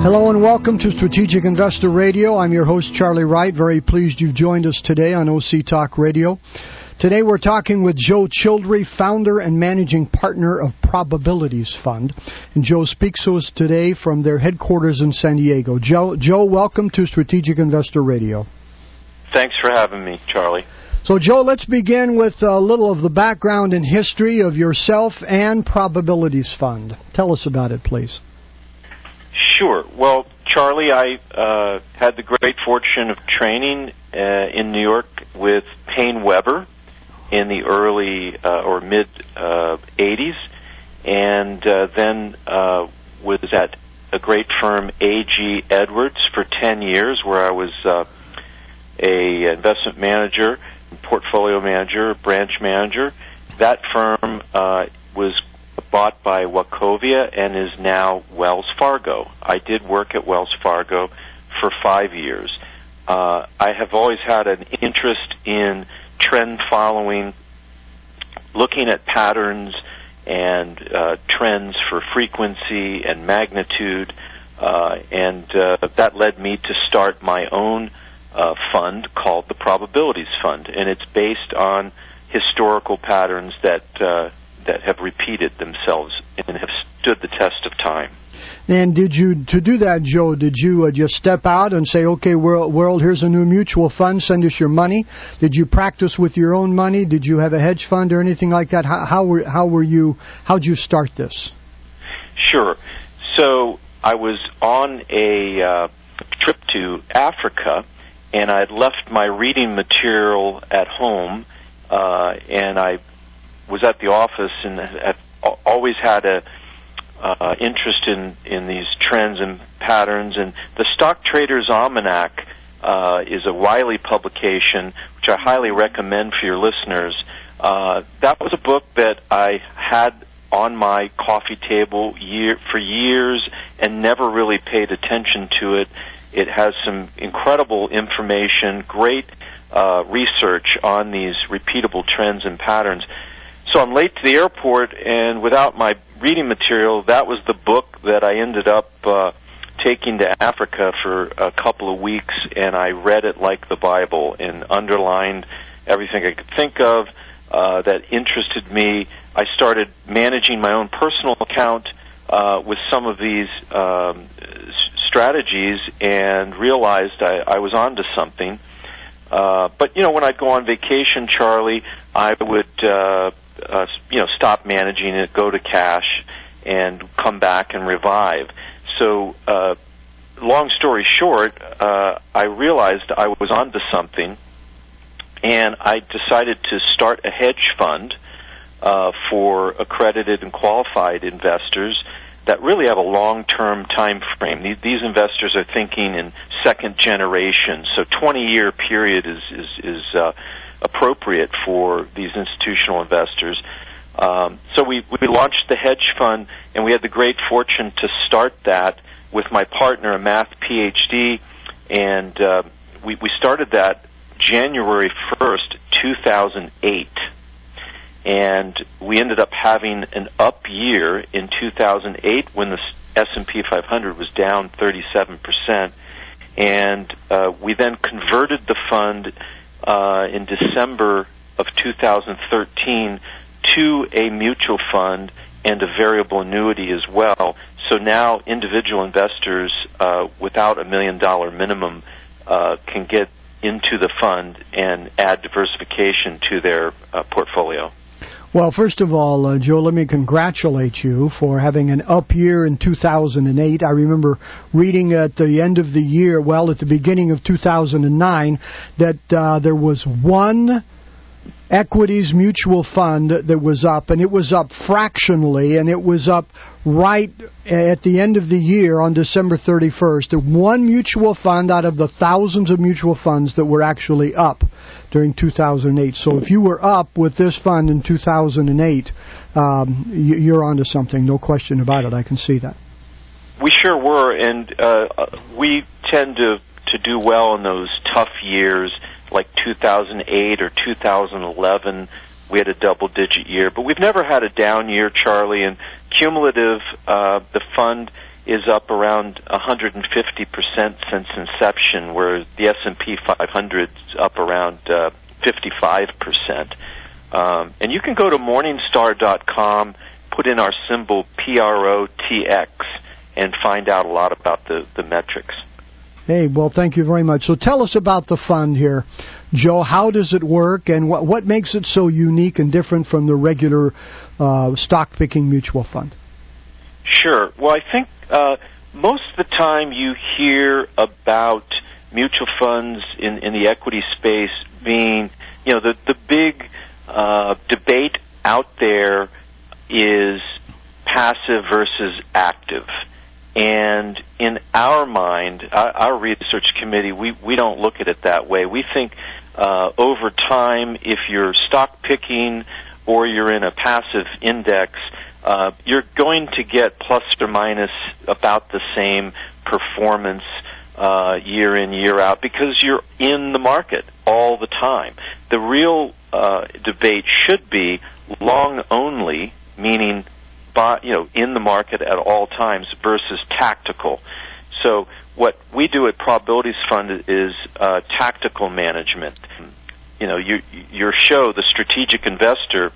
Hello and welcome to Strategic Investor Radio. I'm your host, Charlie Wright. Very pleased you've joined us today on OC Talk Radio. Today we're talking with Joe Childrey, founder and managing partner of Probabilities Fund. And Joe speaks to us today from their headquarters in San Diego. Joe, Joe welcome to Strategic Investor Radio. Thanks for having me, Charlie. So, Joe, let's begin with a little of the background and history of yourself and Probabilities Fund. Tell us about it, please. Sure. Well, Charlie, I uh, had the great fortune of training uh, in New York with PaineWebber in the early uh, or mid uh, 80s, and uh, then uh, was at a great firm, AG Edwards, for 10 years, where I was uh, a investment manager, portfolio manager, branch manager. That firm uh, was bought by Wachovia and is now Wells Fargo. I did work at Wells Fargo for five years. Uh, I have always had an interest in trend following, looking at patterns and uh, trends for frequency and magnitude, uh, and uh, that led me to start my own uh, fund called the Probabilities Fund, and it's based on historical patterns that uh, that have repeated themselves and have stood the test of time. And did you, to do that, Joe, did you uh, just step out and say, okay, world, world, here's a new mutual fund, send us your money? Did you practice with your own money? Did you have a hedge fund or anything like that? How, how were, how were you, how'd you start this? Sure. So I was on a uh, trip to Africa and I'd left my reading material at home uh, and I was at the office and had always had a uh, interest in in these trends and patterns. And the Stock Traders Almanac uh, is a Wiley publication, which I highly recommend for your listeners. Uh, that was a book that I had on my coffee table year for years and never really paid attention to it. It has some incredible information, great uh, research on these repeatable trends and patterns. So I'm late to the airport, and without my reading material, that was the book that I ended up uh, taking to Africa for a couple of weeks, and I read it like the Bible and underlined everything I could think of uh, that interested me. I started managing my own personal account uh, with some of these um, strategies and realized I, I was onto something. Uh, but you know, when I'd go on vacation, Charlie, I would uh, uh, you know stop managing it, go to cash, and come back and revive. So, uh, long story short, uh, I realized I was onto something, and I decided to start a hedge fund uh, for accredited and qualified investors that really have a long-term time frame. These, these investors are thinking in second generation, so 20-year period is is, is uh, appropriate for these institutional investors. Um, so we, we launched the hedge fund, and we had the great fortune to start that with my partner, a math PhD, and uh, we, we started that January 1st, 2008. And we ended up having an up year in 2008 when the S&P 500 was down 37%. And uh, we then converted the fund uh, in December of 2013 to a mutual fund and a variable annuity as well. So now individual investors uh, without a million dollar minimum uh, can get into the fund and add diversification to their uh, portfolio. Well, first of all, uh, Joe, let me congratulate you for having an up year in 2008. I remember reading at the end of the year, well, at the beginning of 2009, that uh, there was one equities mutual fund that was up, and it was up fractionally, and it was up right at the end of the year on December 31st. One mutual fund out of the thousands of mutual funds that were actually up during 2008. So if you were up with this fund in 2008, um, you're onto something, no question about it. I can see that. We sure were, and uh, we tend to to do well in those tough years like 2008 or 2011 we had a double digit year but we've never had a down year charlie and cumulative uh, the fund is up around 150% since inception where the S&P 500 is up around uh, 55% um, and you can go to morningstar.com put in our symbol PROTX and find out a lot about the, the metrics Hey, well, thank you very much. So tell us about the fund here. Joe, how does it work and what, what makes it so unique and different from the regular uh, stock picking mutual fund? Sure. Well, I think uh, most of the time you hear about mutual funds in, in the equity space being, you know, the, the big uh, debate out there is passive versus active. And in our mind, our, our research committee, we, we don't look at it that way. We think uh, over time, if you're stock picking or you're in a passive index, uh, you're going to get plus or minus about the same performance uh, year in year out because you're in the market all the time. The real uh, debate should be long only, meaning you know, in the market at all times versus tactical. So what we do at Probabilities Fund is uh, tactical management. You know, your, your show, The Strategic Investor,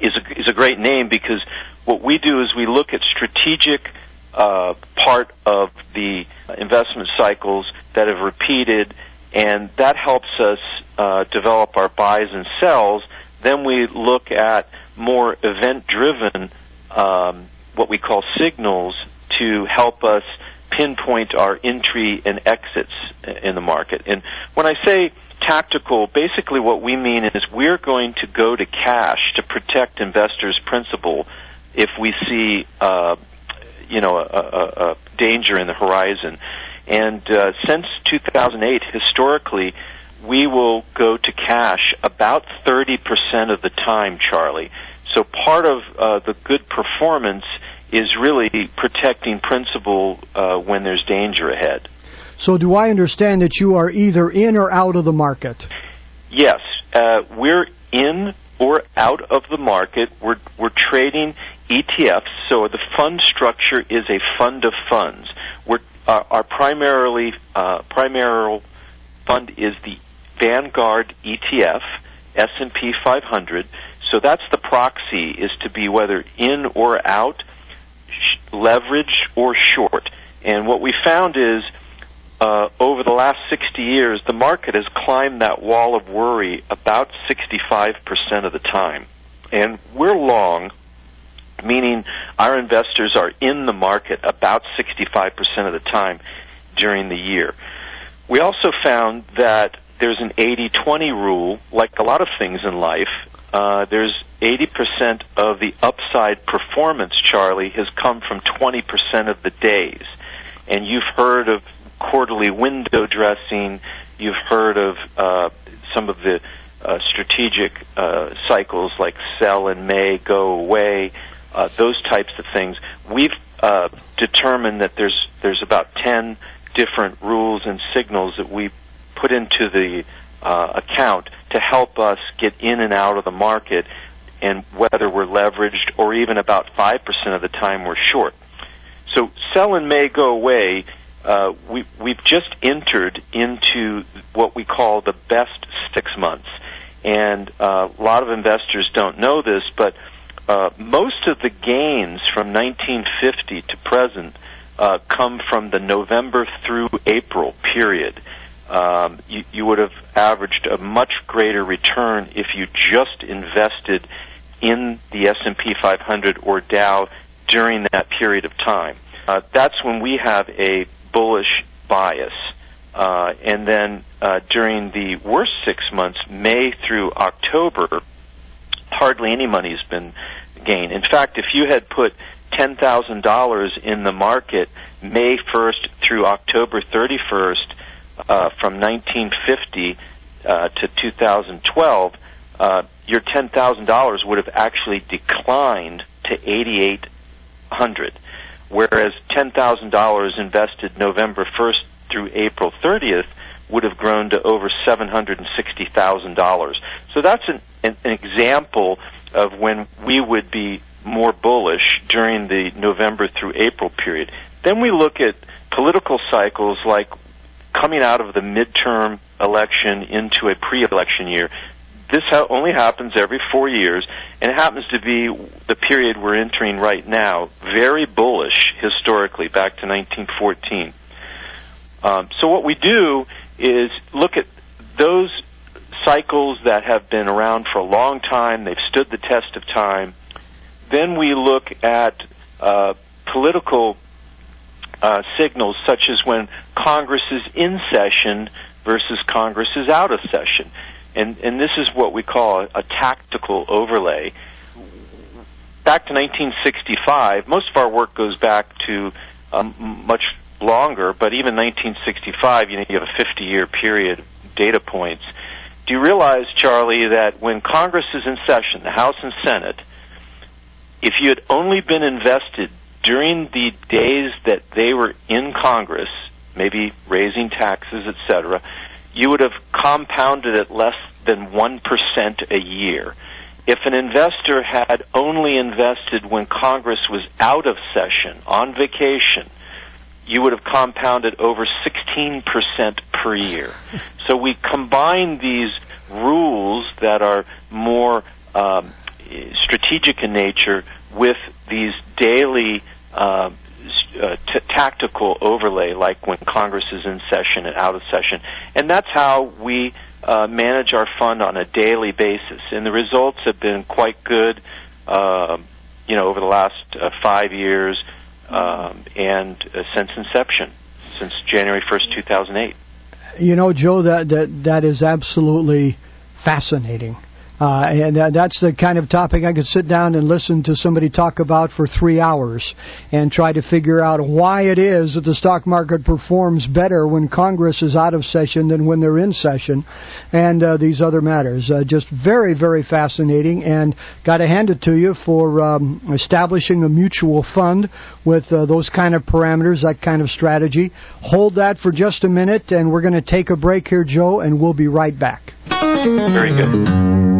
is a, is a great name because what we do is we look at strategic uh, part of the investment cycles that have repeated, and that helps us uh, develop our buys and sells. Then we look at more event-driven um, what we call signals to help us pinpoint our entry and exits in the market. And when I say tactical, basically what we mean is we're going to go to cash to protect investors' principal if we see, uh, you know, a, a, a, danger in the horizon. And uh, since 2008, historically, we will go to cash about 30% of the time, Charlie. So part of uh, the good performance is really protecting principal uh, when there's danger ahead. So do I understand that you are either in or out of the market? Yes, uh, we're in or out of the market. We're we're trading ETFs. So the fund structure is a fund of funds. We're uh, our primarily uh, primary fund is the Vanguard ETF S&P 500 so that's the proxy is to be whether in or out, sh- leverage or short. And what we found is uh, over the last 60 years, the market has climbed that wall of worry about 65% of the time. And we're long, meaning our investors are in the market about 65% of the time during the year. We also found that there's an 80-20 rule, like a lot of things in life, uh, there's 80% of the upside performance, Charlie, has come from 20% of the days. And you've heard of quarterly window dressing. You've heard of uh, some of the uh, strategic uh, cycles like sell in May, go away, uh, those types of things. We've uh, determined that there's there's about 10 different rules and signals that we put into the uh, account to help us get in and out of the market and whether we're leveraged or even about 5% of the time we're short. So sell in May go away. Uh, we, we've just entered into what we call the best six months. And uh, a lot of investors don't know this, but uh, most of the gains from 1950 to present uh, come from the November through April period. um, you, you would have averaged a much greater return if you just invested in the S&P 500 or Dow during that period of time. Uh, that's when we have a bullish bias. Uh, and then uh, during the worst six months, May through October, hardly any money has been gained. In fact, if you had put $10,000 in the market May 1st through October 31st uh, from 1950 uh, to 2012, uh, your $10,000 would have actually declined to 8800 whereas $10,000 invested November 1st through April 30th would have grown to over $760,000. So that's an, an, an example of when we would be more bullish during the November through April period. Then we look at political cycles like coming out of the midterm election into a pre-election year. This only happens every four years, and it happens to be the period we're entering right now, very bullish historically, back to 1914. Um, so what we do is look at those cycles that have been around for a long time, they've stood the test of time. Then we look at uh, political uh, signals, such as when Congress is in session versus Congress is out of session. And, and this is what we call a, a tactical overlay. Back to 1965, most of our work goes back to um, much longer, but even 1965, you know, you have a 50 year period of data points. Do you realize, Charlie, that when Congress is in session, the House and Senate, if you had only been invested during the days that they were in Congress, maybe raising taxes, etc., you would have compounded at less than 1% a year. If an investor had only invested when Congress was out of session, on vacation, you would have compounded over 16% per year. So we combine these rules that are more um, strategic in nature with these daily uh, uh, t- tactical overlay, like when Congress is in session and out of session, and that's how we uh, manage our fund on a daily basis. And the results have been quite good, uh, you know, over the last uh, five years um, and uh, since inception, since January first, two thousand eight. You know, Joe, that that that is absolutely fascinating. Uh, and uh, that's the kind of topic I could sit down and listen to somebody talk about for three hours and try to figure out why it is that the stock market performs better when Congress is out of session than when they're in session, and uh, these other matters. Uh, just very, very fascinating, and got to hand it to you for um, establishing a mutual fund with uh, those kind of parameters, that kind of strategy. Hold that for just a minute, and we're going to take a break here, Joe, and we'll be right back. Very good.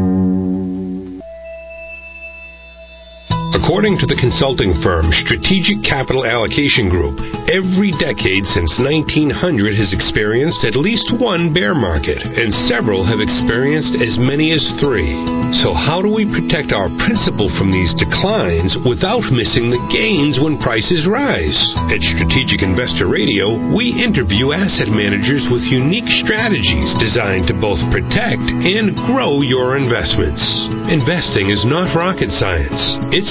According to the consulting firm Strategic Capital Allocation Group, every decade since 1900 has experienced at least one bear market, and several have experienced as many as three. So, how do we protect our principal from these declines without missing the gains when prices rise? At Strategic Investor Radio, we interview asset managers with unique strategies designed to both protect and grow your investments. Investing is not rocket science, it's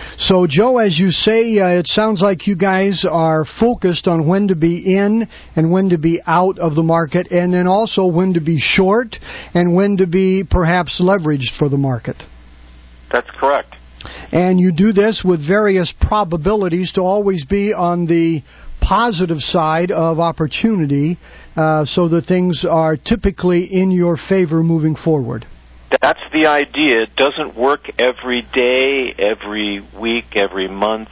So, Joe, as you say, uh, it sounds like you guys are focused on when to be in and when to be out of the market, and then also when to be short and when to be perhaps leveraged for the market. That's correct. And you do this with various probabilities to always be on the positive side of opportunity uh, so that things are typically in your favor moving forward. That's the idea. It doesn't work every day, every week, every month,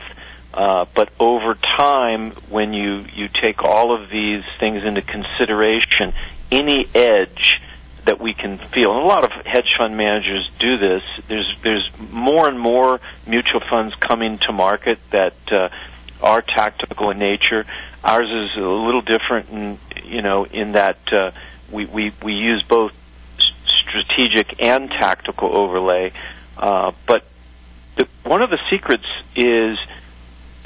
Uh, but over time, when you, you take all of these things into consideration, any edge that we can feel, and a lot of hedge fund managers do this, there's, there's more and more mutual funds coming to market that uh, are tactical in nature. Ours is a little different in, you know, in that uh, we, we, we use both strategic and tactical overlay. Uh, but the, one of the secrets is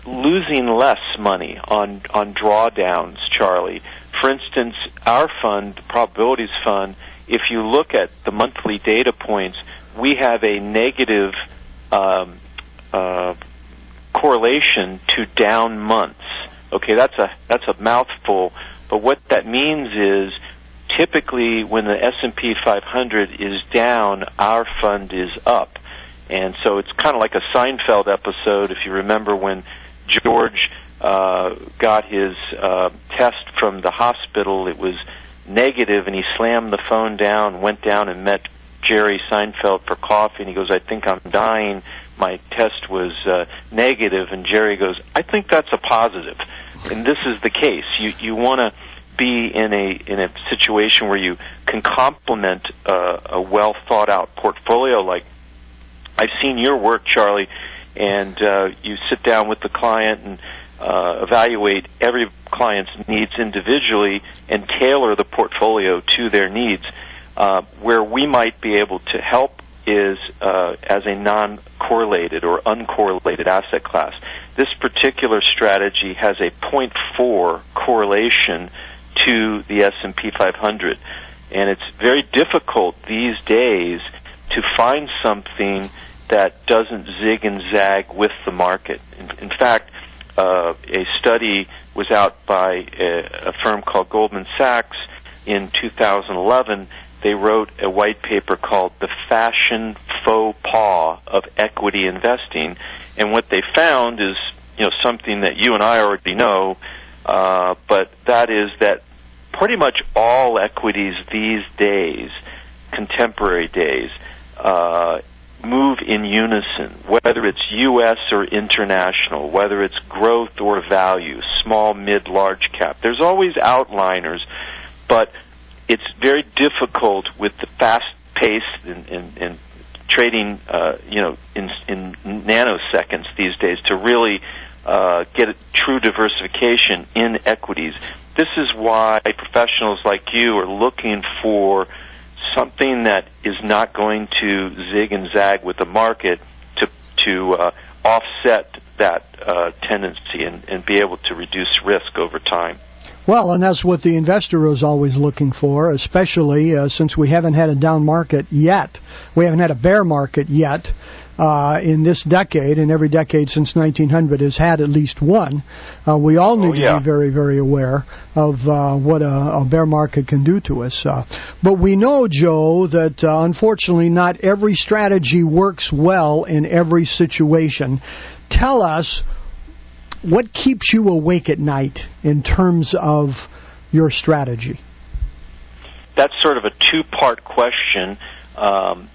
losing less money on on drawdowns, Charlie. For instance, our fund, the probabilities fund, if you look at the monthly data points, we have a negative um, uh, correlation to down months. Okay, that's a that's a mouthful, but what that means is typically when the S&P 500 is down, our fund is up. And so it's kind of like a Seinfeld episode if you remember when George uh, got his uh, test from the hospital. It was negative, and he slammed the phone down, went down and met Jerry Seinfeld for coffee, and he goes, "I think I'm dying. My test was uh, negative." And Jerry goes, "I think that's a positive." And this is the case. You you want to be in a in a situation where you can complement a well thought out portfolio. Like I've seen your work, Charlie and uh, you sit down with the client and uh, evaluate every client's needs individually and tailor the portfolio to their needs. Uh, where we might be able to help is uh, as a non-correlated or uncorrelated asset class. This particular strategy has a 0.4 correlation to the S&P 500, and it's very difficult these days to find something that doesn't zig and zag with the market. In, in fact, uh, a study was out by a, a firm called Goldman Sachs in 2011. They wrote a white paper called The Fashion Faux Pas of Equity Investing. And what they found is, you know, something that you and I already know, uh, but that is that pretty much all equities these days, contemporary days, uh, move in unison, whether it's U.S. or international, whether it's growth or value, small, mid, large cap. There's always outliners, but it's very difficult with the fast pace and, and, and trading, uh, you know, in, in nanoseconds these days to really uh, get true diversification in equities. This is why professionals like you are looking for something that is not going to zig and zag with the market to to uh, offset that uh, tendency and, and be able to reduce risk over time. Well, and that's what the investor is always looking for, especially uh, since we haven't had a down market yet. We haven't had a bear market yet uh, in this decade, and every decade since 1900 has had at least one. Uh, we all need oh, yeah. to be very, very aware of uh, what a, a, bear market can do to us. Uh, but we know, Joe, that uh, unfortunately not every strategy works well in every situation. Tell us what keeps you awake at night in terms of your strategy. That's sort of a two-part question. Um,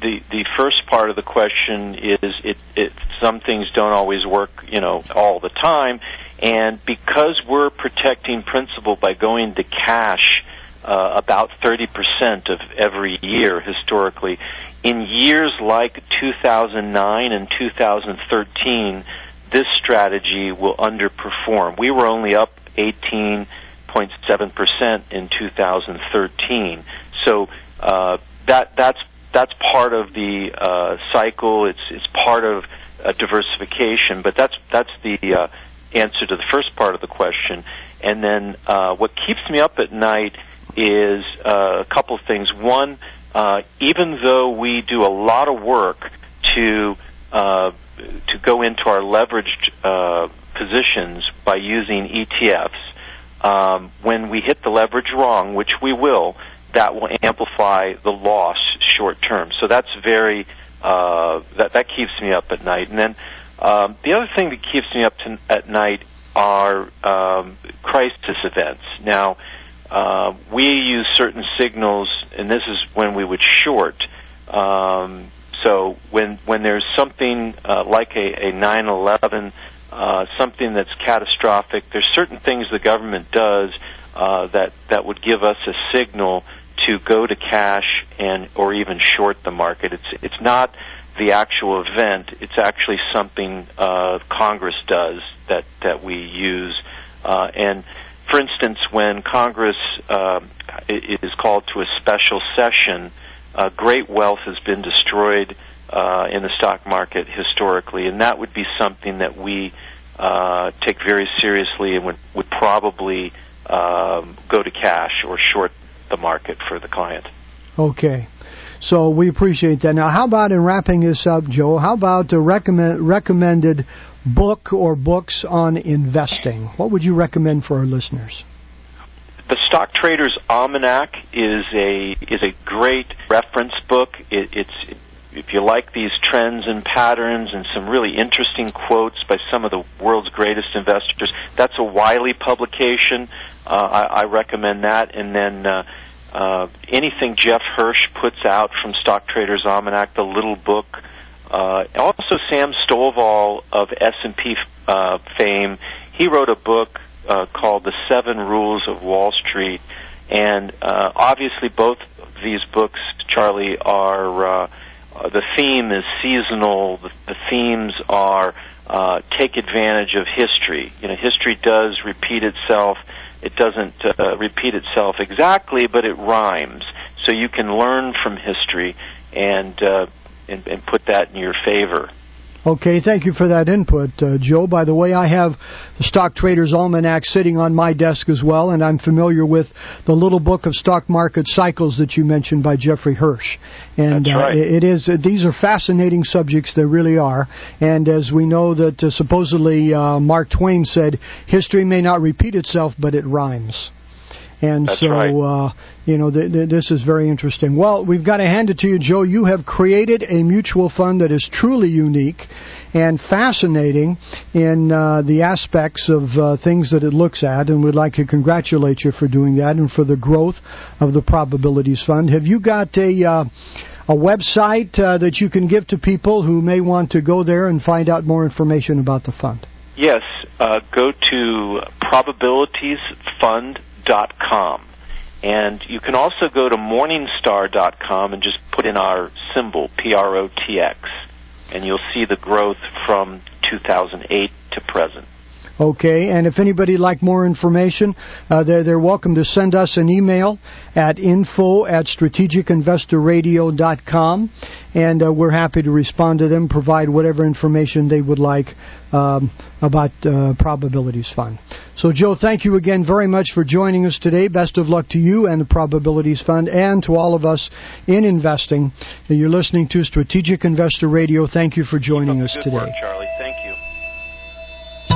the the first part of the question is it, it some things don't always work you know all the time. And because we're protecting principal by going to cash uh, about 30% of every year historically in years like 2009 and 2013 this strategy will underperform. We were only up 18.7% in 2013 so uh, that that's that's part of the uh, cycle. It's it's part of uh, diversification, but that's that's the uh, answer to the first part of the question. And then uh, what keeps me up at night is uh, a couple of things. One, uh, even though we do a lot of work to uh, to go into our leveraged uh, positions by using ETFs, um, when we hit the leverage wrong, which we will, that will amplify the loss short term. So that's very uh, that that keeps me up at night. And then um, the other thing that keeps me up to, at night are um, crisis events. Now uh, we use certain signals, and this is when we would short. Um, so when when there's something uh, like a, a 9/11 uh, something that's catastrophic. There's certain things the government does uh, that that would give us a signal to go to cash and or even short the market. It's it's not the actual event. It's actually something uh, Congress does that that we use. Uh, and for instance, when Congress uh, is called to a special session, uh, great wealth has been destroyed uh, in the stock market historically, and that would be something that we uh, take very seriously and would, would probably um, go to cash or short the market for the client. Okay. So we appreciate that. Now, how about in wrapping this up, Joe? How about the recommend, recommended book or books on investing? What would you recommend for our listeners? The Stock Trader's Almanac is a is a great reference book. It, it's if you like these trends and patterns and some really interesting quotes by some of the world's greatest investors, that's a Wiley publication. Uh, I, I recommend that. And then uh, uh, anything Jeff Hirsch puts out from Stock Traders Almanac, the little book. Uh, also, Sam Stovall of S&P uh, fame, he wrote a book uh, called The Seven Rules of Wall Street. And uh, obviously, both these books, Charlie, are uh, the theme is seasonal. The, the themes are uh, take advantage of history. You know, history does repeat itself. It doesn't uh, repeat itself exactly, but it rhymes. So you can learn from history and uh, and, and put that in your favor. Okay, thank you for that input, uh, Joe. By the way, I have the Stock Trader's Almanac sitting on my desk as well, and I'm familiar with the little book of stock market cycles that you mentioned by Jeffrey Hirsch. And That's right. uh, it is uh, these are fascinating subjects. They really are. And as we know that uh, supposedly uh, Mark Twain said, history may not repeat itself, but it rhymes. And That's so, right. uh, you know, th- th- this is very interesting. Well, we've got to hand it to you, Joe. You have created a mutual fund that is truly unique and fascinating in uh, the aspects of uh, things that it looks at, and we'd like to congratulate you for doing that and for the growth of the Probabilities Fund. Have you got a uh, a website uh, that you can give to people who may want to go there and find out more information about the fund? Yes, uh, go to probabilitiesfund.com. And you can also go to morningstar.com and just put in our symbol, P-R-O-T-X, and you'll see the growth from 2008 to present. Okay, and if anybody like more information, uh, they're, they're welcome to send us an email at info at strategicinvestorradio.com, and uh, we're happy to respond to them, provide whatever information they would like um, about uh, Probabilities Fund. So, Joe, thank you again very much for joining us today. Best of luck to you and the Probabilities Fund, and to all of us in investing. You're listening to Strategic Investor Radio. Thank you for joining us today. work, Charlie. Thank you.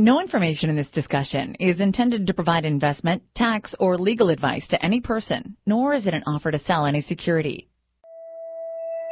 No information in this discussion is intended to provide investment, tax, or legal advice to any person, nor is it an offer to sell any security.